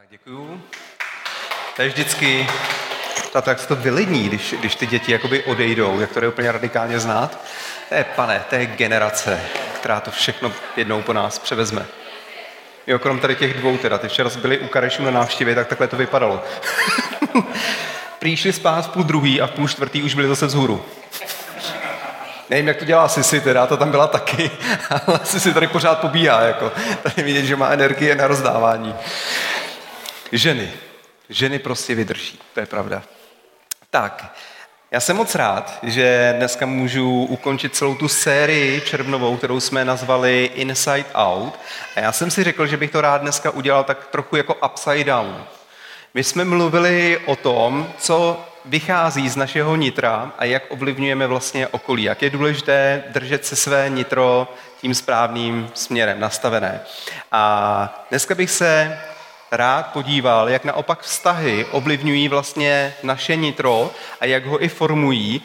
Tak, děkuju. To je vždycky, ta tak se to vylidní, když, když ty děti jakoby odejdou, jak to je úplně radikálně znát. To je, pane, to je generace, která to všechno jednou po nás převezme. Jo, krom tady těch dvou teda, ty včera byli u Karešu na návštěvě, tak takhle to vypadalo. Přišli spát v půl druhý a v půl čtvrtý už byli zase vzhůru. Nevím, jak to dělá Sisi, teda to tam byla taky, ale Sisi tady pořád pobíhá, jako. Tady vidět, že má energie na rozdávání. Ženy. Ženy prostě vydrží, to je pravda. Tak, já jsem moc rád, že dneska můžu ukončit celou tu sérii červnovou, kterou jsme nazvali Inside Out. A já jsem si řekl, že bych to rád dneska udělal tak trochu jako upside down. My jsme mluvili o tom, co vychází z našeho nitra a jak ovlivňujeme vlastně okolí. Jak je důležité držet se své nitro tím správným směrem nastavené. A dneska bych se rád podíval, jak naopak vztahy ovlivňují vlastně naše nitro a jak ho i formují.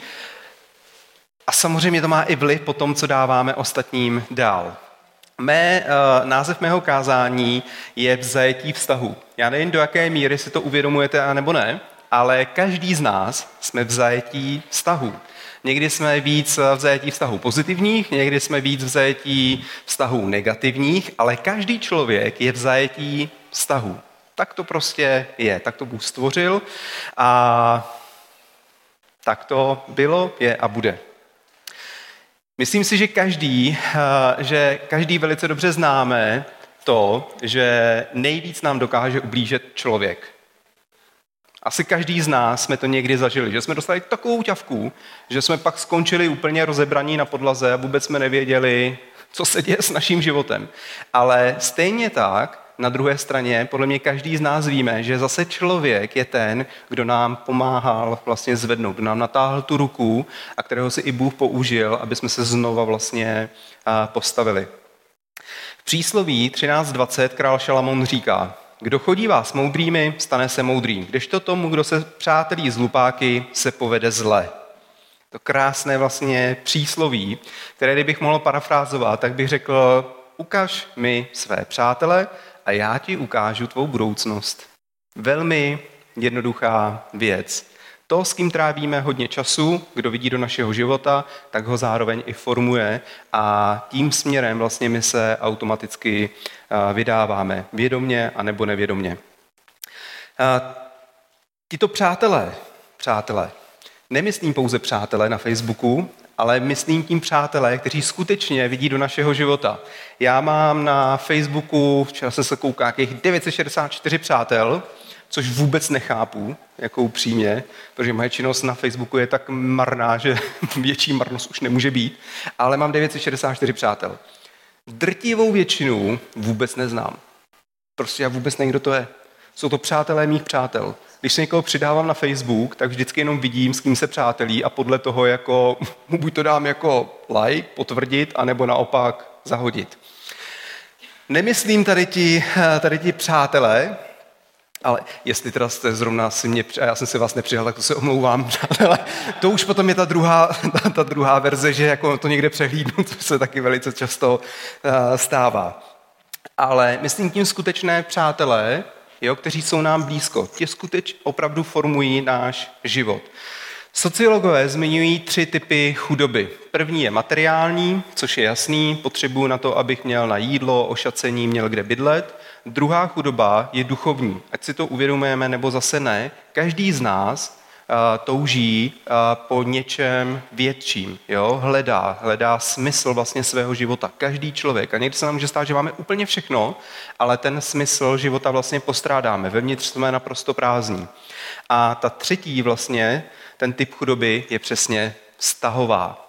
A samozřejmě to má i vliv po tom, co dáváme ostatním dál. Mé, uh, název mého kázání je v zajetí vztahu. Já nevím, do jaké míry si to uvědomujete, a nebo ne, ale každý z nás jsme v zajetí vztahu. Někdy jsme víc v zajetí vztahů pozitivních, někdy jsme víc v zajetí vztahů negativních, ale každý člověk je v zajetí vztahu. Tak to prostě je, tak to Bůh stvořil a tak to bylo, je a bude. Myslím si, že každý, eh, že každý velice dobře známe to, že nejvíc nám dokáže ublížit člověk. Asi každý z nás jsme to někdy zažili, že jsme dostali takovou ťavku, že jsme pak skončili úplně rozebraní na podlaze a vůbec jsme nevěděli, co se děje s naším životem. Ale stejně tak na druhé straně, podle mě každý z nás víme, že zase člověk je ten, kdo nám pomáhal vlastně zvednout, kdo nám natáhl tu ruku a kterého si i Bůh použil, aby jsme se znova vlastně postavili. V přísloví 13.20 král Šalamón říká, kdo chodí vás moudrými, stane se moudrým, kdežto tomu, kdo se přátelí z lupáky, se povede zle. To krásné vlastně přísloví, které kdybych mohl parafrázovat, tak bych řekl, ukaž mi své přátele a já ti ukážu tvou budoucnost. Velmi jednoduchá věc. To, s kým trávíme hodně času, kdo vidí do našeho života, tak ho zároveň i formuje a tím směrem vlastně my se automaticky vydáváme, vědomně a nebo nevědomně. Tito přátelé, přátelé, nemyslím pouze přátelé na Facebooku, ale myslím tím přátelé, kteří skutečně vidí do našeho života. Já mám na Facebooku, včera jsem se koukal, nějakých 964 přátel, což vůbec nechápu, jako upřímně, protože moje činnost na Facebooku je tak marná, že větší marnost už nemůže být, ale mám 964 přátel. Drtivou většinu vůbec neznám. Prostě já vůbec nevím, kdo to je. Jsou to přátelé mých přátel když se někoho přidávám na Facebook, tak vždycky jenom vidím, s kým se přátelí a podle toho jako, buď to dám jako like, potvrdit, anebo naopak zahodit. Nemyslím tady ti, tady ti přátelé, ale jestli teda jste zrovna si mě, a já jsem si vás nepřihal, tak to se omlouvám, přátelé. To už potom je ta druhá, ta, ta druhá verze, že jako to někde přehlídnu, což se taky velice často uh, stává. Ale myslím tím skutečné přátelé, jo, kteří jsou nám blízko. Ti skuteč opravdu formují náš život. Sociologové zmiňují tři typy chudoby. První je materiální, což je jasný, potřebuji na to, abych měl na jídlo, ošacení, měl kde bydlet. Druhá chudoba je duchovní. Ať si to uvědomujeme nebo zase ne, každý z nás touží po něčem větším, jo? Hledá, hledá smysl vlastně svého života. Každý člověk. A někdy se nám může stát, že máme úplně všechno, ale ten smysl života vlastně postrádáme. Vevnitř jsme naprosto prázdní. A ta třetí vlastně, ten typ chudoby je přesně vztahová.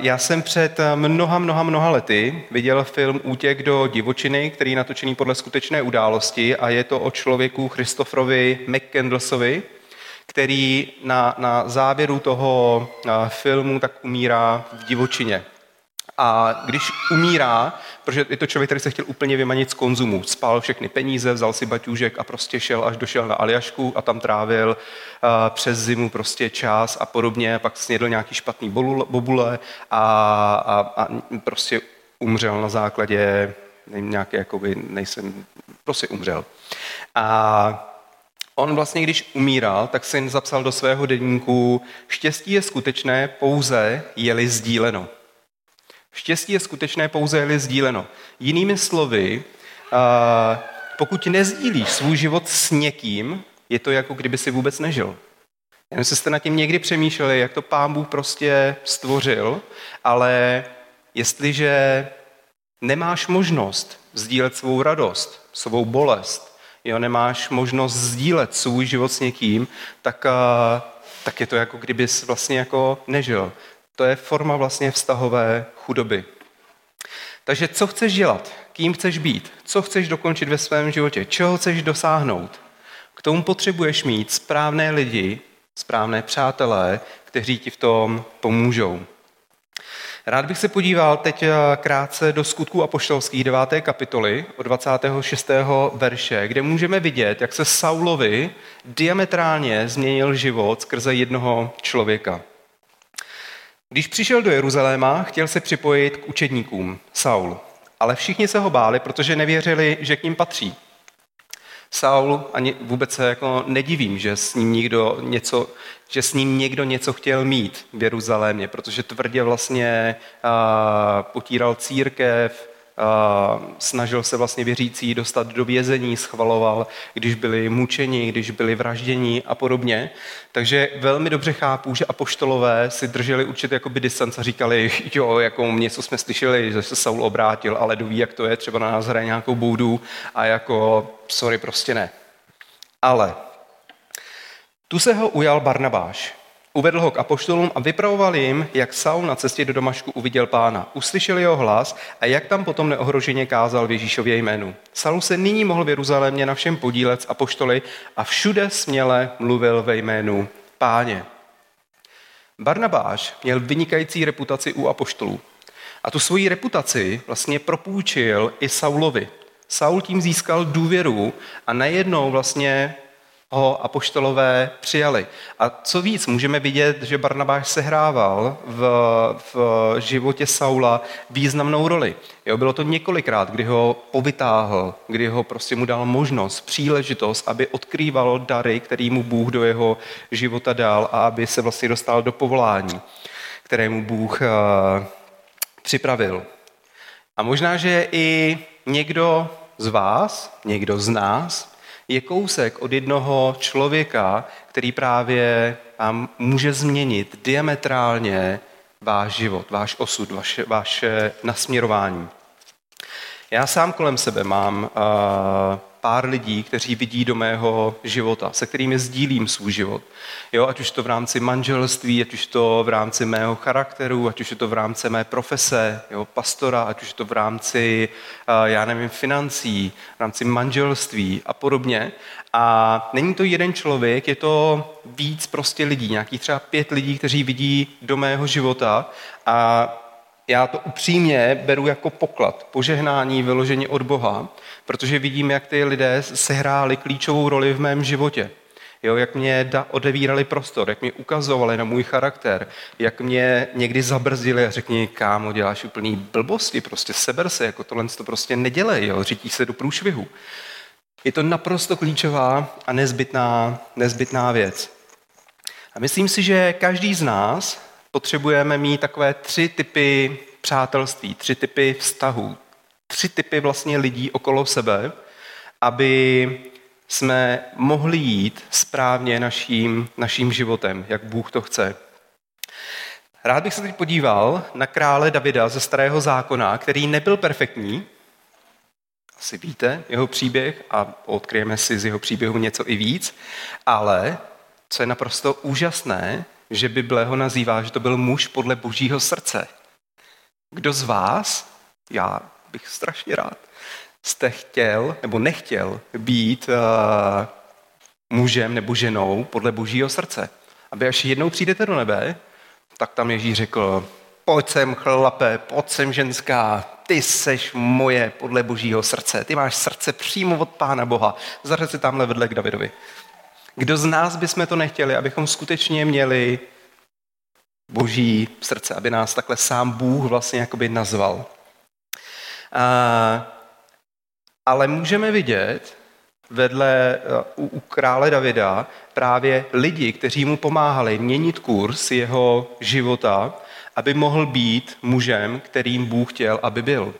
Já jsem před mnoha, mnoha, mnoha lety viděl film Útěk do divočiny, který je natočený podle skutečné události a je to o člověku Christopherovi McCandlesovi, který na, na závěru toho filmu tak umírá v divočině. A když umírá, protože je to člověk, který se chtěl úplně vymanit z konzumu, spal všechny peníze, vzal si baťůžek a prostě šel až došel na Aljašku a tam trávil uh, přes zimu prostě čas a podobně, pak snědl nějaký špatný bobule a, a, a prostě umřel na základě nějaký, jakoby, nejsem, prostě umřel. A on vlastně, když umíral, tak syn zapsal do svého denníku, štěstí je skutečné pouze, je-li sdíleno. Štěstí je skutečné pouze, je-li sdíleno. Jinými slovy, pokud nezdílíš svůj život s někým, je to jako kdyby si vůbec nežil. Jen jestli jste nad tím někdy přemýšleli, jak to pán Bůh prostě stvořil, ale jestliže nemáš možnost sdílet svou radost, svou bolest, jo, nemáš možnost sdílet svůj život s někým, tak, tak je to jako kdyby vlastně jako nežil. To je forma vlastně vztahové chudoby. Takže co chceš dělat? Kým chceš být? Co chceš dokončit ve svém životě? Čeho chceš dosáhnout? K tomu potřebuješ mít správné lidi, správné přátelé, kteří ti v tom pomůžou. Rád bych se podíval teď eh, krátce do skutků apoštolských 9. kapitoly od 26. verše, kde můžeme vidět, jak se Saulovi diametrálně změnil život skrze jednoho člověka. Když přišel do Jeruzaléma, chtěl se připojit k učedníkům, Saul, ale všichni se ho báli, protože nevěřili, že k ním patří. Saul ani vůbec se jako nedivím, že s ním někdo něco, že s ním někdo něco chtěl mít v Jeruzalémě, protože tvrdě vlastně potíral církev, snažil se vlastně věřící dostat do vězení, schvaloval, když byli mučeni, když byli vražděni a podobně. Takže velmi dobře chápu, že apoštolové si drželi určitě jakoby distanc a říkali, jo, jako něco jsme slyšeli, že se Saul obrátil, ale doví, jak to je, třeba na nás hraje nějakou boudu a jako, sorry, prostě ne. Ale tu se ho ujal Barnabáš. Uvedl ho k apoštolům a vypravoval jim, jak Saul na cestě do Damašku uviděl pána. Uslyšeli jeho hlas a jak tam potom neohroženě kázal v Ježíšově jménu. Saul se nyní mohl v Jeruzalémě na všem podílet s apoštoly a všude směle mluvil ve jménu páně. Barnabáš měl vynikající reputaci u apoštolů. A tu svoji reputaci vlastně propůjčil i Saulovi. Saul tím získal důvěru a najednou vlastně ho apoštolové přijali. A co víc, můžeme vidět, že Barnabáš sehrával v, v životě Saula významnou roli. Jo, bylo to několikrát, kdy ho povytáhl, kdy ho prostě mu dal možnost, příležitost, aby odkrýval dary, který mu Bůh do jeho života dal a aby se vlastně dostal do povolání, které mu Bůh uh, připravil. A možná, že i někdo z vás, někdo z nás je kousek od jednoho člověka, který právě vám může změnit diametrálně váš život, váš osud, vaše, vaše nasměrování. Já sám kolem sebe mám uh, pár lidí, kteří vidí do mého života, se kterými sdílím svůj život. Jo, ať už to v rámci manželství, ať už to v rámci mého charakteru, ať už je to v rámci mé profese, jo, pastora, ať už je to v rámci, já nevím, financí, v rámci manželství a podobně. A není to jeden člověk, je to víc prostě lidí, nějakých třeba pět lidí, kteří vidí do mého života a já to upřímně beru jako poklad, požehnání, vyložení od Boha, protože vidím, jak ty lidé sehráli klíčovou roli v mém životě. Jo, jak mě da, odevírali prostor, jak mě ukazovali na můj charakter, jak mě někdy zabrzdili a řekni, kámo, děláš úplný blbosti, prostě seber se, jako tohle to prostě nedělej, jo, řítí se do průšvihu. Je to naprosto klíčová a nezbytná, nezbytná věc. A myslím si, že každý z nás potřebujeme mít takové tři typy přátelství, tři typy vztahů, tři typy vlastně lidí okolo sebe, aby jsme mohli jít správně naším, naším životem, jak Bůh to chce. Rád bych se teď podíval na krále Davida ze Starého zákona, který nebyl perfektní, asi víte jeho příběh a odkryjeme si z jeho příběhu něco i víc, ale co je naprosto úžasné, že Bible ho nazývá, že to byl muž podle božího srdce. Kdo z vás, já bych strašně rád, jste chtěl nebo nechtěl být uh, mužem nebo ženou podle božího srdce. Aby až jednou přijdete do nebe, tak tam Ježíš řekl, pojď sem chlape, pojď sem ženská, ty seš moje podle božího srdce. Ty máš srdce přímo od Pána Boha. Zařad si tamhle vedle k Davidovi. Kdo z nás bychom to nechtěli, abychom skutečně měli boží srdce, aby nás takhle sám Bůh vlastně jakoby nazval. A Ale můžeme vidět vedle u, u krále Davida právě lidi, kteří mu pomáhali měnit kurz jeho života, aby mohl být mužem, kterým Bůh chtěl, aby byl.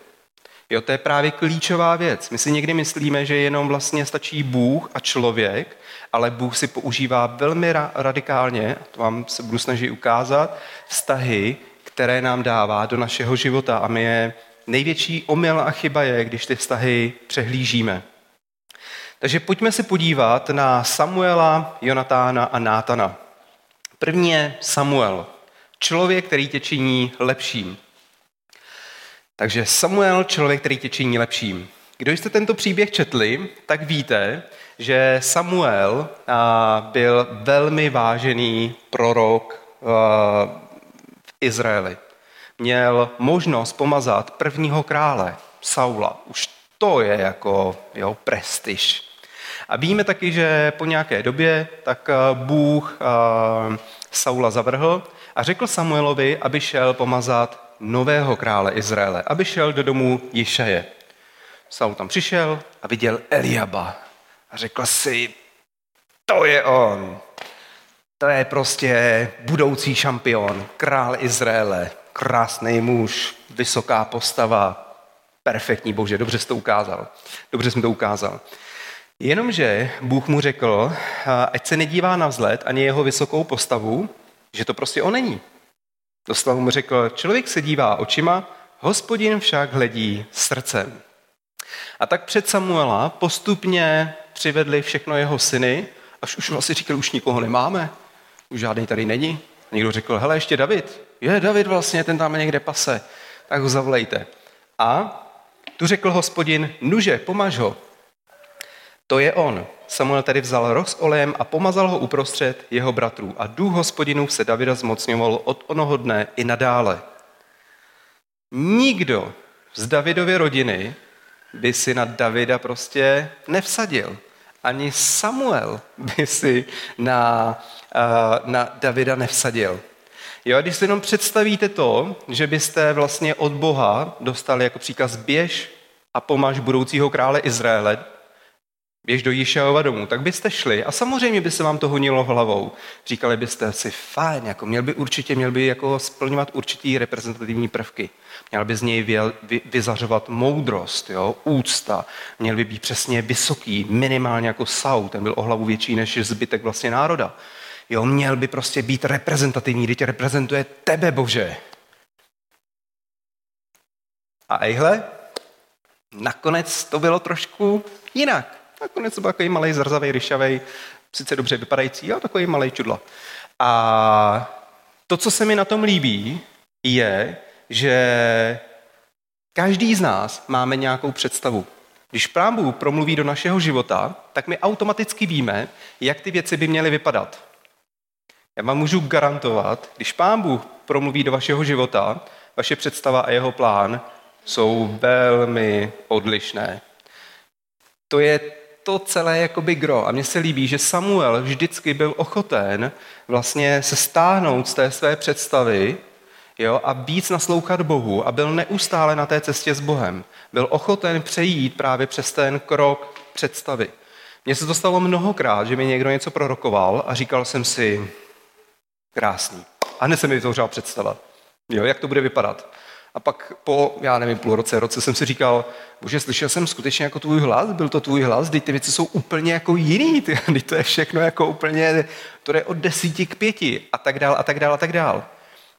Jo, to je právě klíčová věc. My si někdy myslíme, že jenom vlastně stačí Bůh a člověk, ale Bůh si používá velmi ra- radikálně, to vám se budu snažit ukázat, vztahy, které nám dává do našeho života a my je největší omyl a chyba je, když ty vztahy přehlížíme. Takže pojďme se podívat na Samuela, Jonatána a Nátana. První je Samuel, člověk, který tě činí lepším. Takže Samuel, člověk, který tě činí lepším. Kdo jste tento příběh četli, tak víte, že Samuel byl velmi vážený prorok v Izraeli. Měl možnost pomazat prvního krále, Saula. Už to je jako jo, prestiž. A víme taky, že po nějaké době tak Bůh Saula zavrhl a řekl Samuelovi, aby šel pomazat nového krále Izraele, aby šel do domu Jišaje. Saul tam přišel a viděl Eliaba a řekl si, to je on. To je prostě budoucí šampion, král Izraele, krásný muž, vysoká postava, perfektní bože, dobře jsi to ukázal. Dobře jsem to ukázal. Jenomže Bůh mu řekl, ať se nedívá na vzhled ani jeho vysokou postavu, že to prostě on není. Doslova mu řekl, člověk se dívá očima, hospodin však hledí srdcem. A tak před Samuela postupně přivedli všechno jeho syny, až už vlastně říkal, už nikoho nemáme, už žádný tady není. A někdo řekl, hele, ještě David. Je, David vlastně, ten tam někde pase. Tak ho zavolejte. A tu řekl hospodin, nuže, pomaž ho. To je on. Samuel tedy vzal roh s olejem a pomazal ho uprostřed jeho bratrů. A duch hospodinů se Davida zmocňoval od onoho dne i nadále. Nikdo z Davidovy rodiny by si na Davida prostě nevsadil. Ani Samuel by si na, na Davida nevsadil. Jo, když si jenom představíte to, že byste vlastně od Boha dostali jako příkaz běž a pomáš budoucího krále Izraele, běž do Jíšeova domu, tak byste šli a samozřejmě by se vám to honilo hlavou. Říkali byste si, fajn, jako měl by určitě, měl by jako splňovat určitý reprezentativní prvky. Měl by z něj vy, vy, vyzařovat moudrost, jo, úcta, měl by být přesně vysoký, minimálně jako Saul, ten byl o hlavu větší než zbytek vlastně národa. Jo, měl by prostě být reprezentativní, když reprezentuje tebe, Bože. A ejhle, nakonec to bylo trošku jinak. Nakonec to byl takový malý zrzavý, ryšavý, sice dobře vypadající, ale takový malý čudla. A to, co se mi na tom líbí, je, že každý z nás máme nějakou představu. Když Pán Bůh promluví do našeho života, tak my automaticky víme, jak ty věci by měly vypadat. Já vám můžu garantovat, když Pán Bůh promluví do vašeho života, vaše představa a jeho plán jsou velmi odlišné. To je to celé jakoby gro. A mně se líbí, že Samuel vždycky byl ochoten vlastně se stáhnout z té své představy jo, a víc naslouchat Bohu a byl neustále na té cestě s Bohem. Byl ochoten přejít právě přes ten krok představy. Mně se to stalo mnohokrát, že mi někdo něco prorokoval a říkal jsem si, krásný. A hned se mi vytvořila představa, jo, jak to bude vypadat. A pak po, já nevím, půl roce, roce jsem si říkal, bože, slyšel jsem skutečně jako tvůj hlas, byl to tvůj hlas, teď ty věci jsou úplně jako jiný, teď to je všechno jako úplně, to je od desíti k pěti a tak dál a tak dál a tak dál.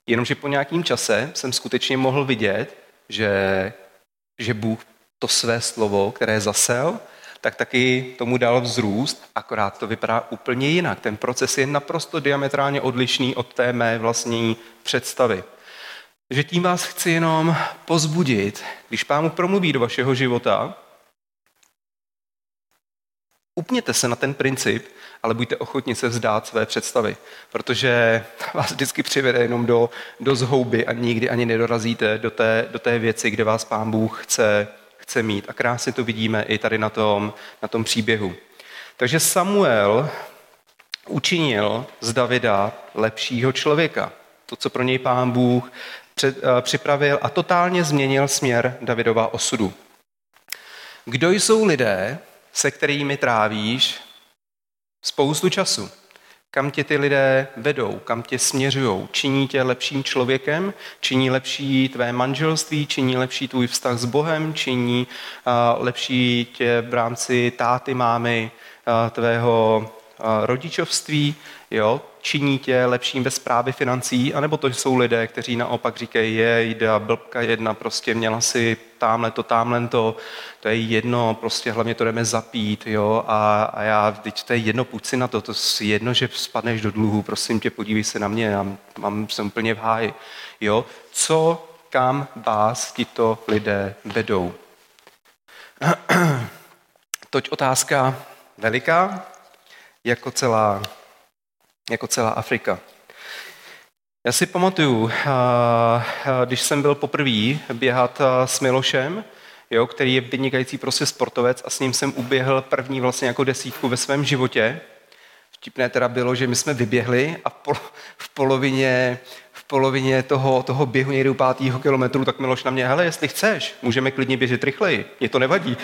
Jenomže po nějakým čase jsem skutečně mohl vidět, že, že Bůh to své slovo, které zasel, tak taky tomu dal vzrůst, akorát to vypadá úplně jinak. Ten proces je naprosto diametrálně odlišný od té mé vlastní představy. Takže tím vás chci jenom pozbudit, když Pán promluví do vašeho života, upněte se na ten princip, ale buďte ochotni se vzdát své představy, protože vás vždycky přivede jenom do, do zhouby a nikdy ani nedorazíte do té, do té věci, kde vás Pán Bůh chce, chce mít. A krásně to vidíme i tady na tom, na tom příběhu. Takže Samuel učinil z Davida lepšího člověka. To, co pro něj Pán Bůh připravil a totálně změnil směr Davidova osudu. Kdo jsou lidé, se kterými trávíš spoustu času? Kam tě ty lidé vedou, kam tě směřují? Činí tě lepším člověkem? Činí lepší tvé manželství? Činí lepší tvůj vztah s Bohem? Činí uh, lepší tě v rámci táty, mámy, uh, tvého rodičovství? Jo? Činí tě lepším bez zprávy financí? A nebo to jsou lidé, kteří naopak říkají, je, jde blbka jedna, prostě měla si tamhle to, tamhle to, to je jedno, prostě hlavně to jdeme zapít, jo, a, a já, teď to je jedno, půjď si na to, to je jedno, že spadneš do dluhu, prosím tě, podívej se na mě, já mám, jsem úplně v háji, jo. Co, kam vás tito lidé vedou? Toť otázka veliká, jako celá, jako celá Afrika. Já si pamatuju, když jsem byl poprvé běhat s Milošem, jo, který je vynikající prostě sportovec a s ním jsem uběhl první vlastně jako desítku ve svém životě. Vtipné teda bylo, že my jsme vyběhli a v polovině, v polovině toho, toho běhu někdy u pátého kilometru, tak Miloš na mě, hele, jestli chceš, můžeme klidně běžet rychleji, mě to nevadí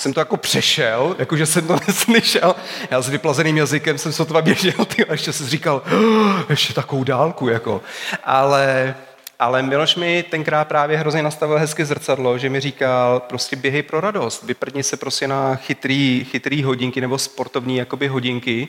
jsem to jako přešel, jakože jsem to neslyšel. Já s vyplazeným jazykem jsem sotva běžel, ty, a ještě jsem říkal, oh, ještě takovou dálku, jako. Ale, ale Miloš mi tenkrát právě hrozně nastavil hezky zrcadlo, že mi říkal, prostě běhej pro radost, vyprdni se prostě na chytrý, chytrý hodinky nebo sportovní jakoby hodinky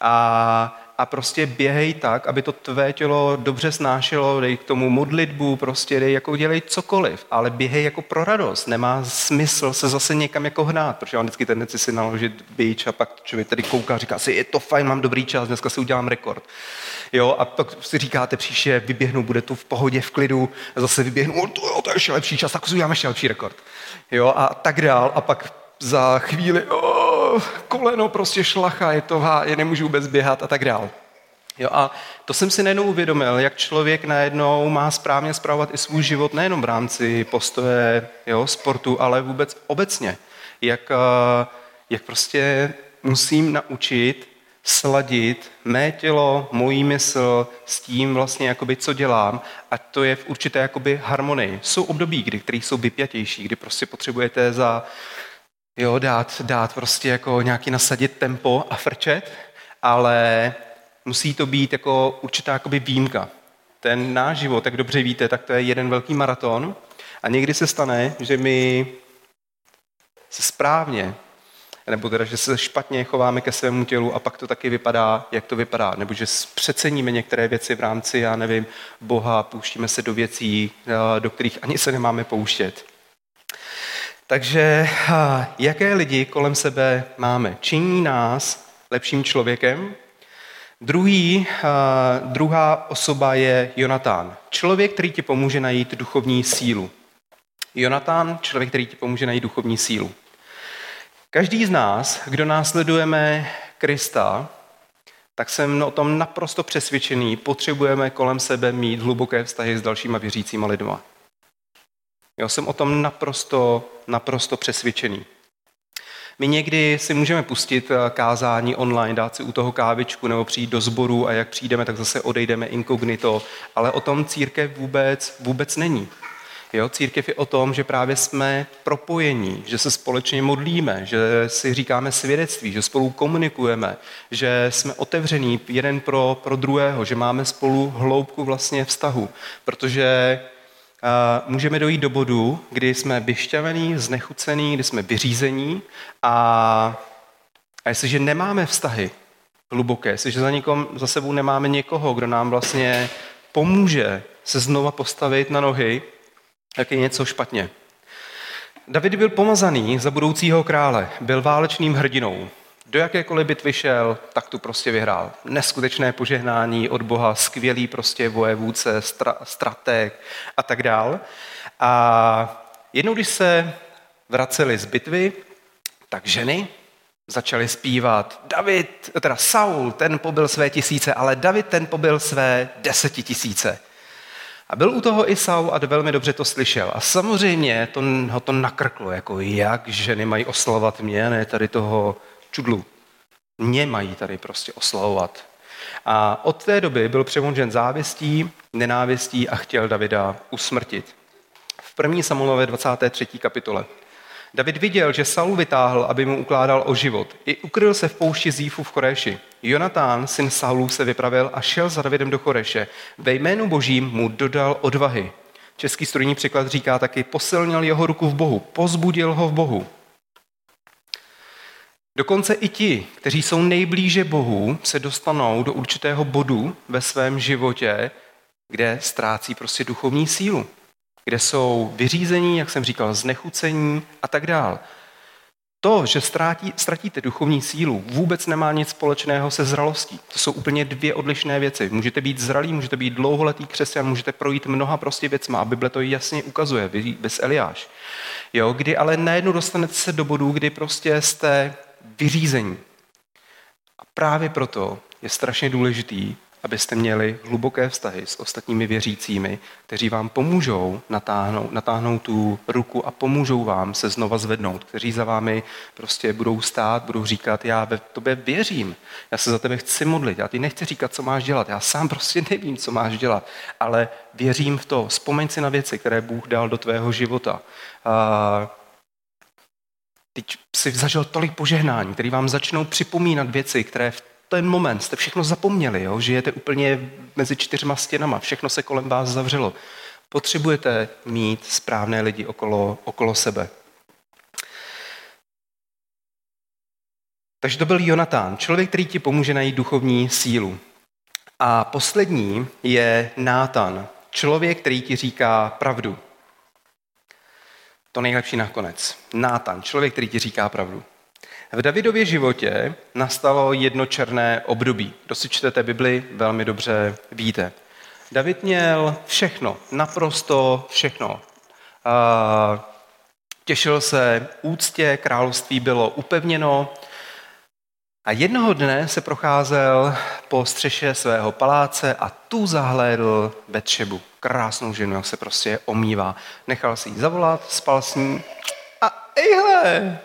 a a prostě běhej tak, aby to tvé tělo dobře snášelo, dej k tomu modlitbu, prostě dej jako dělej cokoliv, ale běhej jako pro radost. Nemá smysl se zase někam jako hnát, protože mám vždycky tendenci si naložit bič a pak člověk tady kouká říká si, je to fajn, mám dobrý čas, dneska si udělám rekord. Jo, a pak si říkáte příště, vyběhnu, bude to v pohodě, v klidu, a zase vyběhnu, o, to, jo, to je ještě lepší čas, tak si uděláme ještě lepší rekord. Jo, a tak dál, a pak za chvíli, koleno prostě šlacha, je to há, je nemůžu vůbec běhat a tak dál. Jo, a to jsem si najednou uvědomil, jak člověk najednou má správně zpravovat i svůj život nejenom v rámci postoje jo, sportu, ale vůbec obecně. Jak, eh, jak prostě musím naučit sladit mé tělo, mojí mysl s tím vlastně, jakoby, co dělám a to je v určité jakoby, harmonii. Jsou období, kdy, které jsou vypjatější, kdy prostě potřebujete za jo, dát, dát prostě jako nějaký nasadit tempo a frčet, ale musí to být jako určitá jakoby výjimka. Ten náš život, jak dobře víte, tak to je jeden velký maraton a někdy se stane, že my se správně, nebo teda, že se špatně chováme ke svému tělu a pak to taky vypadá, jak to vypadá. Nebo že přeceníme některé věci v rámci, já nevím, Boha, pouštíme se do věcí, eh, do kterých ani se nemáme pouštět. Takže jaké lidi kolem sebe máme? Činí nás lepším člověkem? Druhý, druhá osoba je Jonatán. Člověk, který ti pomůže najít duchovní sílu. Jonatán, člověk, který ti pomůže najít duchovní sílu. Každý z nás, kdo následujeme Krista, tak jsem o tom naprosto přesvědčený, potřebujeme kolem sebe mít hluboké vztahy s dalšíma věřícíma lidma. Já jsem o tom naprosto, naprosto přesvědčený. My někdy si můžeme pustit eh, kázání online, dát si u toho kávičku nebo přijít do sboru a jak přijdeme, tak zase odejdeme inkognito, ale o tom církev vůbec, vůbec není. Jo, církev je o tom, že právě jsme propojení, že se společně modlíme, že si říkáme svědectví, že spolu komunikujeme, že jsme otevření jeden pro, pro druhého, že máme spolu hloubku vlastně vztahu, protože můžeme dojít do bodu, kdy jsme vyšťavení, znechucení, kdy jsme vyřízení a, a jestliže nemáme vztahy hluboké, jestliže za, nikom, za sebou nemáme někoho, kdo nám vlastně pomůže se znova postavit na nohy, tak je něco špatně. David byl pomazaný za budoucího krále, byl válečným hrdinou do jakékoliv bitvy šel, tak tu prostě vyhrál. Neskutečné požehnání od Boha, skvělý prostě vojevůdce, stra, strateg a tak dál. A jednou, když se vraceli z bitvy, tak ženy začaly zpívat David, teda Saul, ten pobyl své tisíce, ale David ten pobyl své desetitisíce. A byl u toho i Saul a velmi dobře to slyšel. A samozřejmě to, ho to nakrklo, jako jak ženy mají oslovat mě, ne tady toho čudlu. Mě mají tady prostě oslavovat. A od té doby byl přemožen závistí, nenávistí a chtěl Davida usmrtit. V první Samuelové 23. kapitole David viděl, že Saul vytáhl, aby mu ukládal o život. I ukryl se v poušti Zífu v Choreši. Jonatán, syn Saulů, se vypravil a šel za Davidem do Choreše. Ve jménu božím mu dodal odvahy. Český strojní překlad říká taky, posilnil jeho ruku v Bohu, pozbudil ho v Bohu. Dokonce i ti, kteří jsou nejblíže Bohu, se dostanou do určitého bodu ve svém životě, kde ztrácí prostě duchovní sílu, kde jsou vyřízení, jak jsem říkal, znechucení a tak dál. To, že ztrátí, ztratíte duchovní sílu, vůbec nemá nic společného se zralostí. To jsou úplně dvě odlišné věci. Můžete být zralý, můžete být dlouholetý křesťan, můžete projít mnoha prostě věcma a Bible to jasně ukazuje, bez Eliáš. Jo, kdy ale najednou dostanete se do bodu, kdy prostě jste vyřízení. A právě proto je strašně důležitý, abyste měli hluboké vztahy s ostatními věřícími, kteří vám pomůžou natáhnout, natáhnout tu ruku a pomůžou vám se znova zvednout, kteří za vámi prostě budou stát, budou říkat, já ve tobě věřím, já se za tebe chci modlit, já ti nechci říkat, co máš dělat, já sám prostě nevím, co máš dělat, ale věřím v to, vzpomeň si na věci, které Bůh dal do tvého života. A teď si zažil tolik požehnání, který vám začnou připomínat věci, které v ten moment jste všechno zapomněli, jo? žijete úplně mezi čtyřma stěnama, všechno se kolem vás zavřelo. Potřebujete mít správné lidi okolo, okolo sebe. Takže to byl Jonatán, člověk, který ti pomůže najít duchovní sílu. A poslední je Nátan, člověk, který ti říká pravdu. To nejlepší nakonec. Nátan, člověk, který ti říká pravdu. V Davidově životě nastalo jedno černé období. Kdo si čtete Bibli, velmi dobře víte. David měl všechno, naprosto všechno. Těšil se úctě, království bylo upevněno a jednoho dne se procházel po střeše svého paláce a tu zahlédl Betšebu. Krásnou ženu, jak se prostě omývá. Nechal si ji zavolat, spal s ní a ejhle,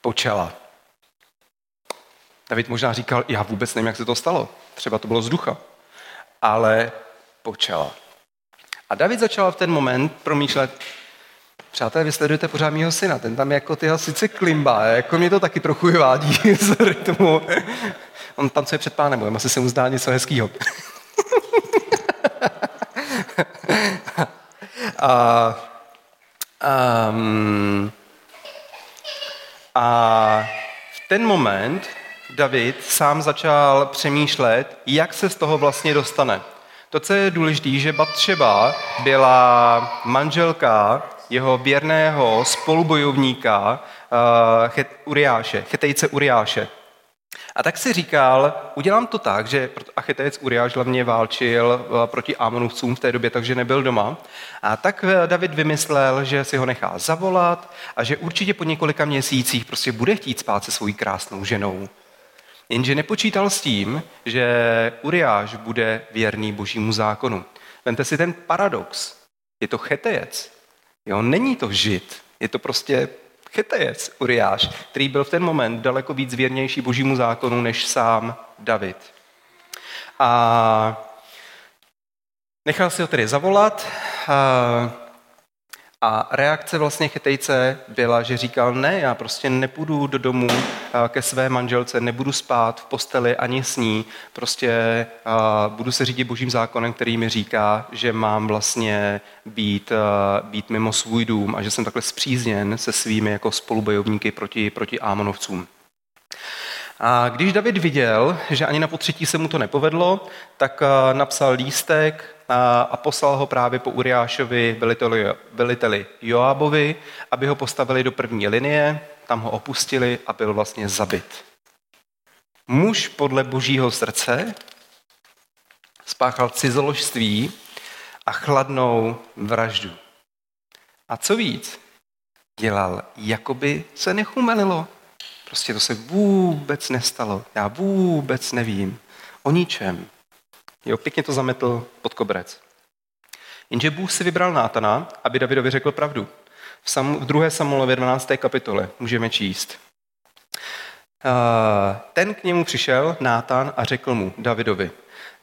počela. David možná říkal, já vůbec nevím, jak se to stalo. Třeba to bylo z ducha. Ale počela. A David začal v ten moment promýšlet, přátelé, vy sledujete pořád mýho syna, ten tam jako tyho sice klimbá, jako mě to taky trochu vádí z rytmu. On tancuje před pánem asi se mu zdá něco hezkýho. a, um, a v ten moment David sám začal přemýšlet, jak se z toho vlastně dostane. To, co je důležité, že Batšeba byla manželka jeho věrného spolubojovníka uh, Uriáše, chetejce Uriáše. A tak si říkal, udělám to tak, že Achetec Uriáš hlavně válčil eh, proti Amonovcům v té době, takže nebyl doma. A tak eh, David vymyslel, že si ho nechá zavolat a že určitě po několika měsících prostě bude chtít spát se svojí krásnou ženou. Jenže nepočítal s tím, že Uriáš bude věrný božímu zákonu. Vemte si ten paradox. Je to chetejec. Jo, není to žid. Je to prostě Chetejec, Uriáš, který byl v ten moment daleko víc věrnější božímu zákonu než sám David. A nechal si ho tedy zavolat a reakce vlastně chytejce byla, že říkal, ne, já prostě nepůjdu do domu ke své manželce, nebudu spát v posteli ani s ní, prostě budu se řídit božím zákonem, který mi říká, že mám vlastně být, být mimo svůj dům a že jsem takhle zpřízněn se svými jako spolubojovníky proti, proti Ámonovcům. A když David viděl, že ani na potřetí se mu to nepovedlo, tak napsal lístek a poslal ho právě po Uriášovi veliteli, veliteli Joábovi, aby ho postavili do první linie, tam ho opustili a byl vlastně zabit. Muž podle božího srdce spáchal cizoložství a chladnou vraždu. A co víc, dělal, jakoby se nechumelilo. Prostě to se vůbec nestalo. Já vůbec nevím o ničem. Jo, pěkně to zametl pod koberec. Jenže Bůh si vybral Nátana, aby Davidovi řekl pravdu. V, sam, v 2. Samuelově 12. kapitole můžeme číst. Ten k němu přišel, Nátan, a řekl mu, Davidovi,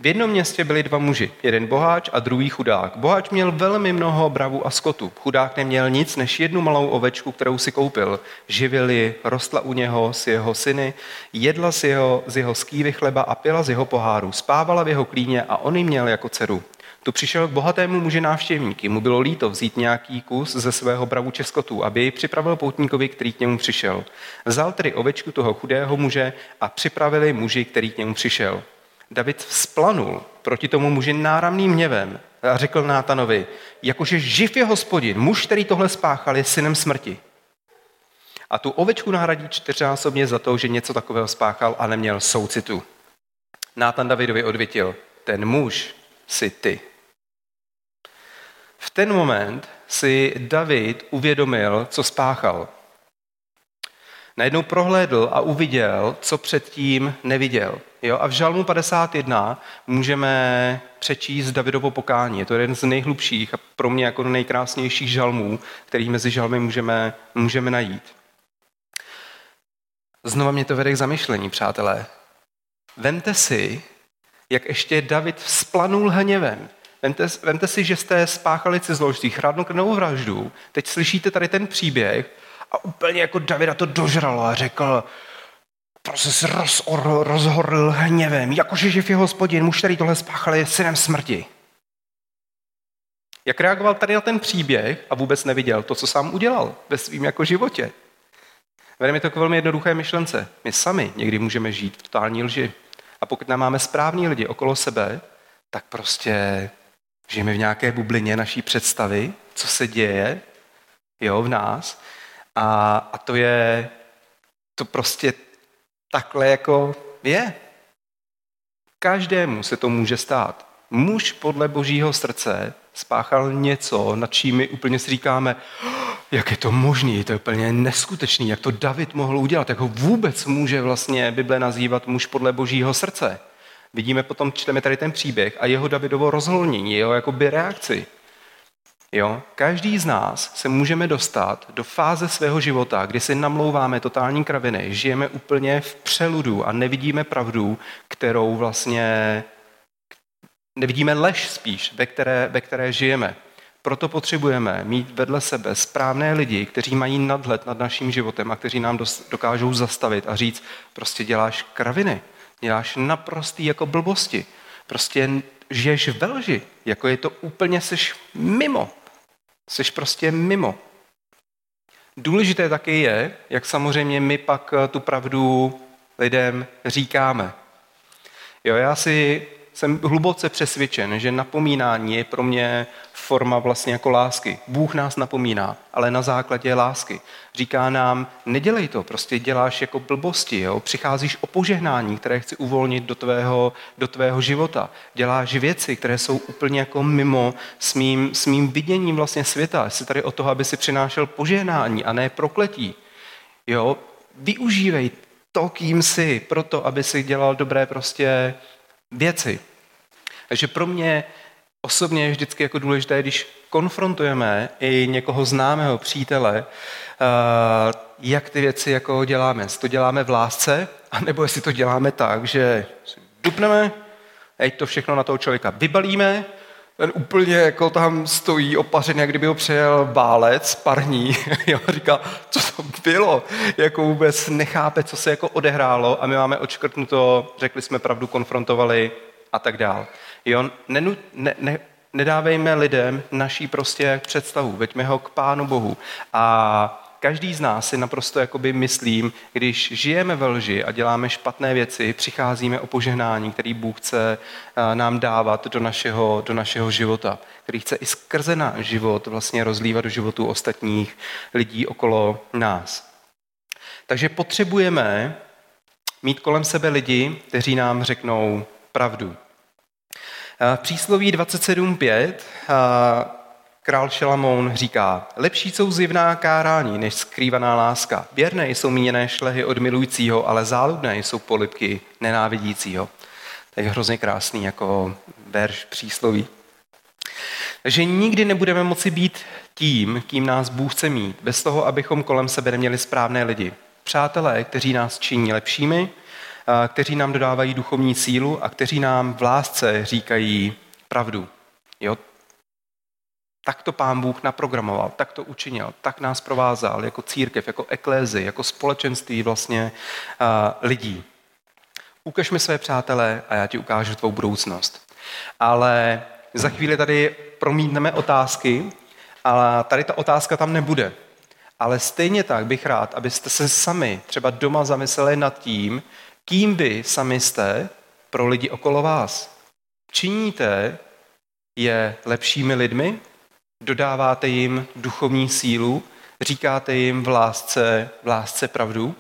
V jednom městě byli dva muži, jeden boháč a druhý chudák. Boháč měl velmi mnoho bravu a skotu. Chudák neměl nic než jednu malou ovečku, kterou si koupil. Živili, rostla u něho s jeho syny, jedla z jeho, z jeho skývy chleba a pila z jeho poháru. Spávala v jeho klíně a on ji měl jako dceru. Tu přišel k bohatému muži návštěvníky. Mu bylo líto vzít nějaký kus ze svého bravu českotů, aby ji připravil poutníkovi, který k němu přišel. Vzal tedy ovečku toho chudého muže a připravili muži, který k němu přišel. David vzplanul proti tomu muži náramným hněvem a řekl Nátanovi, jakože živ je hospodin, muž, který tohle spáchal, je synem smrti. A tu ovečku nahradí čtyřnásobně za to, že něco takového spáchal a neměl soucitu. Nátan Davidovi odvětil, ten muž si ty. V ten moment si David uvědomil, co spáchal. Najednou prohlédl a uviděl, co předtím neviděl. Jo? A v Žalmu 51 můžeme přečíst Davidovo pokání. Je to jeden z nejhlubších a pro mě jako nejkrásnějších žalmů, který mezi žalmy můžeme, můžeme najít. Znova mě to vede k zamyšlení, přátelé. Vemte si, jak ještě David vzplanul hněvem. Vemte, vemte si, že jste spáchali cizložství, krvnou vraždu. Teď slyšíte tady ten příběh a úplně jako Davida to dožralo a řekl, se roz, rozhorl hněvem, jakože živ je hospodin, muž, který tohle spáchal, je synem smrti. Jak reagoval tady na ten příběh a vůbec neviděl to, co sám udělal ve svém jako životě. Vede mi to k velmi jednoduché myšlence. My sami někdy můžeme žít v totální lži. A pokud nám máme správní lidi okolo sebe, tak prostě žijeme v nějaké bublině naší představy, co se děje jo, v nás. A, a to je, to prostě takhle jako je. Každému se to může stát. Muž podle božího srdce spáchal něco, nad čím my úplně si říkáme, jak je to možné, to je úplně neskutečný, jak to David mohl udělat, jak ho vůbec může vlastně Bible nazývat muž podle božího srdce. Vidíme potom, čteme tady ten příběh a jeho Davidovo rozholnění, jeho jakoby reakci. Jo? Každý z nás se můžeme dostat do fáze svého života, kdy si namlouváme totální kraviny, žijeme úplně v přeludu a nevidíme pravdu, kterou vlastně nevidíme lež spíš, ve které, ve které žijeme. Proto potřebujeme mít vedle sebe správné lidi, kteří mají nadhled nad naším životem a kteří nám dokážou zastavit a říct, prostě děláš kraviny, děláš naprostý jako blbosti, prostě žiješ ve lži, jako je to úplně, seš mimo, seš prostě mimo. Důležité taky je, jak samozřejmě my pak tu pravdu lidem říkáme. Jo, já si jsem hluboce přesvědčen, že napomínání je pro mě forma vlastně jako lásky. Bůh nás napomíná, ale na základě lásky. Říká nám, nedělej to, prostě děláš jako blbosti, jo? přicházíš o požehnání, které chci uvolnit do tvého, do tvého života. Děláš věci, které jsou úplně jako mimo s mým, s mým viděním vlastně světa. Jsi tady o toho, aby si přinášel požehnání a ne prokletí. Jo? Využívej to, kým jsi, proto, aby si dělal dobré prostě věci. Takže pro mě osobně je vždycky jako důležité, když konfrontujeme i někoho známého přítele, eh, jak ty věci jako děláme. Jestli to děláme v lásce, anebo jestli to děláme tak, že dupneme, teď to všechno na toho člověka vybalíme, ten úplně jako tam stojí opařený, jak kdyby ho přejel válec parní. jo, říká, co to bylo? Jako vůbec nechápe, co se jako odehrálo a my máme očkrtnuto, řekli jsme pravdu, konfrontovali a tak dál. Jo, nenu, ne, ne, nedávejme lidem naší prostě představu, veďme ho k Pánu Bohu. A každý z nás si naprosto jakoby myslím, když žijeme ve lži a děláme špatné věci, přicházíme o požehnání, který Bůh chce eh, nám dávat do našeho, do našeho života, který chce i skrze náš život vlastně rozlívat do životu ostatních lidí okolo nás. Takže potřebujeme mít kolem sebe lidi, kteří nám řeknou pravdu. Eh, v přísloví 27.5 Král Šalamoun říká, lepší jsou zjevná kárání, než skrývaná láska. Věrné jsou míněné šlehy od milujícího, ale záludné jsou polipky nenávidícího. To je hrozně krásný jako verš přísloví. Takže nikdy nebudeme moci být tím, kým nás Bůh chce mít, bez toho, abychom kolem sebe neměli správné lidi. Přátelé, kteří nás činí lepšími, kteří nám dodávají duchovní sílu a kteří nám v lásce říkají pravdu. Jo? Tak to pán Bůh naprogramoval, tak to učinil, tak nás provázal jako církev, jako eklézy, jako společenství vlastně lidí. Ukaž mi své přátelé a já ti ukážu tvou budoucnost. Ale za chvíli tady promítneme otázky, ale tady ta otázka tam nebude. Ale stejně tak bych rád, abyste se sami třeba doma zamysleli nad tím, kým vy sami jste pro lidi okolo vás. Činíte je lepšími lidmi? Dodáváte jim duchovní sílu? Říkáte jim v lásce, v lásce pravdu?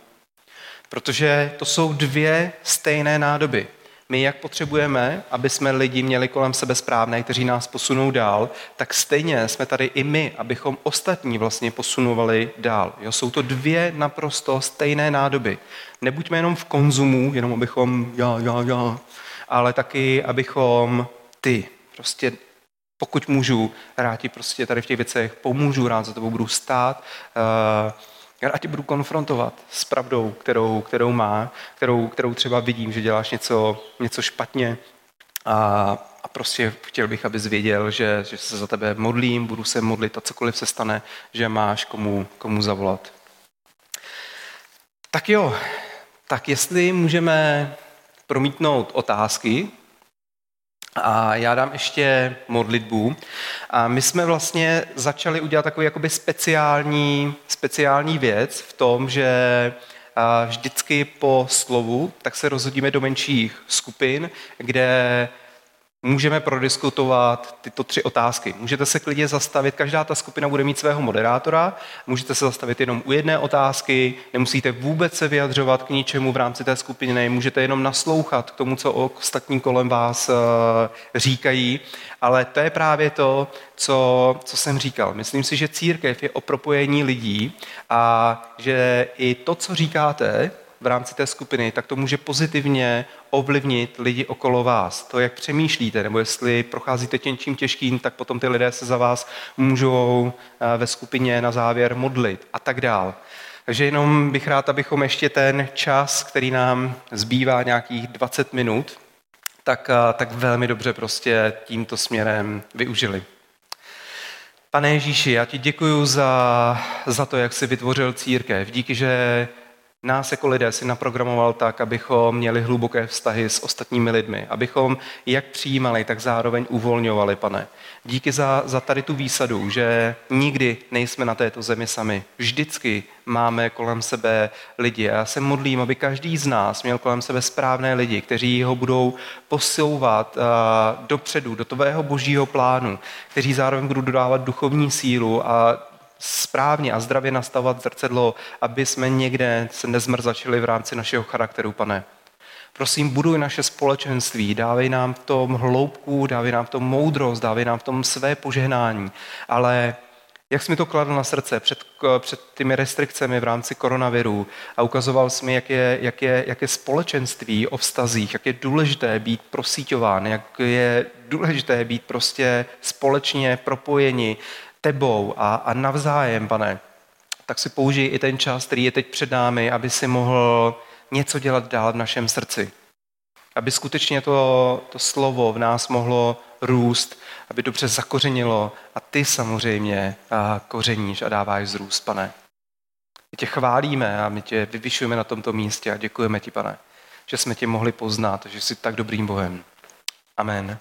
Protože to jsou dvě stejné nádoby. My jak potřebujeme, aby jsme lidi měli kolem sebe správné, kteří nás posunou dál, tak stejně jsme tady i my, abychom ostatní vlastně posunovali dál. Jo, jsou to dvě naprosto stejné nádoby. Nebuďme jenom v konzumu, jenom abychom já, já, já, ale taky, abychom ty. Prostě pokud můžu, rád ti prostě tady v těch věcech pomůžu, rád za tebou budu stát. Uh, já tě budu konfrontovat s pravdou, kterou, kterou má, kterou, kterou třeba vidím, že děláš něco, něco špatně a, a prostě chtěl bych, abys věděl, že, že se za tebe modlím, budu se modlit a cokoliv se stane, že máš komu, komu zavolat. Tak jo, tak jestli můžeme promítnout otázky, a já dám ještě modlitbu. A my jsme vlastně začali udělat takový jakoby speciální, speciální věc v tom, že vždycky po slovu tak se rozhodíme do menších skupin, kde můžeme prodiskutovat tyto tři otázky. Můžete se klidně zastavit, každá ta skupina bude mít svého moderátora, můžete se zastavit jenom u jedné otázky, nemusíte vůbec se vyjadřovat k ničemu v rámci té skupiny, můžete jenom naslouchat k tomu, co ostatní kolem vás eh, říkají, ale to je právě to, co, co jsem říkal. Myslím si, že církev je o propojení lidí a že i to, co říkáte, v rámci té skupiny, tak to může pozitivně ovlivnit lidi okolo vás. To, jak přemýšlíte, nebo jestli procházíte něčím těžkým, tak potom ty lidé se za vás můžou eh, ve skupině na závěr modlit a tak dál. Takže jenom bych rád, abychom ještě ten čas, který nám zbývá nějakých 20 minut, tak, eh, tak velmi dobře prostě tímto směrem využili. Pane Ježíši, já ti děkuji za, za to, jak jsi vytvořil církev. Díky, že nás jako lidé si naprogramoval tak, abychom měli hluboké vztahy s ostatními lidmi, abychom jak přijímali, tak zároveň uvolňovali, pane. Díky za, za tady tu výsadu, že nikdy nejsme na této zemi sami. Vždycky máme kolem sebe lidi. A já se modlím, aby každý z nás měl kolem sebe správné lidi, kteří ho budou posouvat uh, dopředu, do tvého božího plánu, kteří zároveň budou dodávat duchovní sílu a správně a zdravě nastavovat zrcadlo, aby jsme někde se nezmrzačili v rámci našeho charakteru, pane. Prosím, buduj naše společenství, dávej nám v tom hloubku, dávej nám v tom moudrost, dávej nám v tom své požehnání. Ale jak jsi mi to kladl na srdce před, před těmi restrikcemi v rámci koronaviru a ukazoval jsi mi, jak je, jak, je, jak je společenství o vztazích, jak je důležité být prosíťován, jak je důležité být prostě společně propojeni, tebou a, a navzájem, pane, tak si použij i ten čas, který je teď před námi, aby si mohl něco dělat dál v našem srdci. Aby skutečně to, to slovo v nás mohlo růst, aby dobře zakořenilo a ty samozřejmě a kořeníš a dáváš zrůst, pane. My tě chválíme a my tě vyvyšujeme na tomto místě a děkujeme ti, pane, že jsme tě mohli poznat, že jsi tak dobrým Bohem. Amen.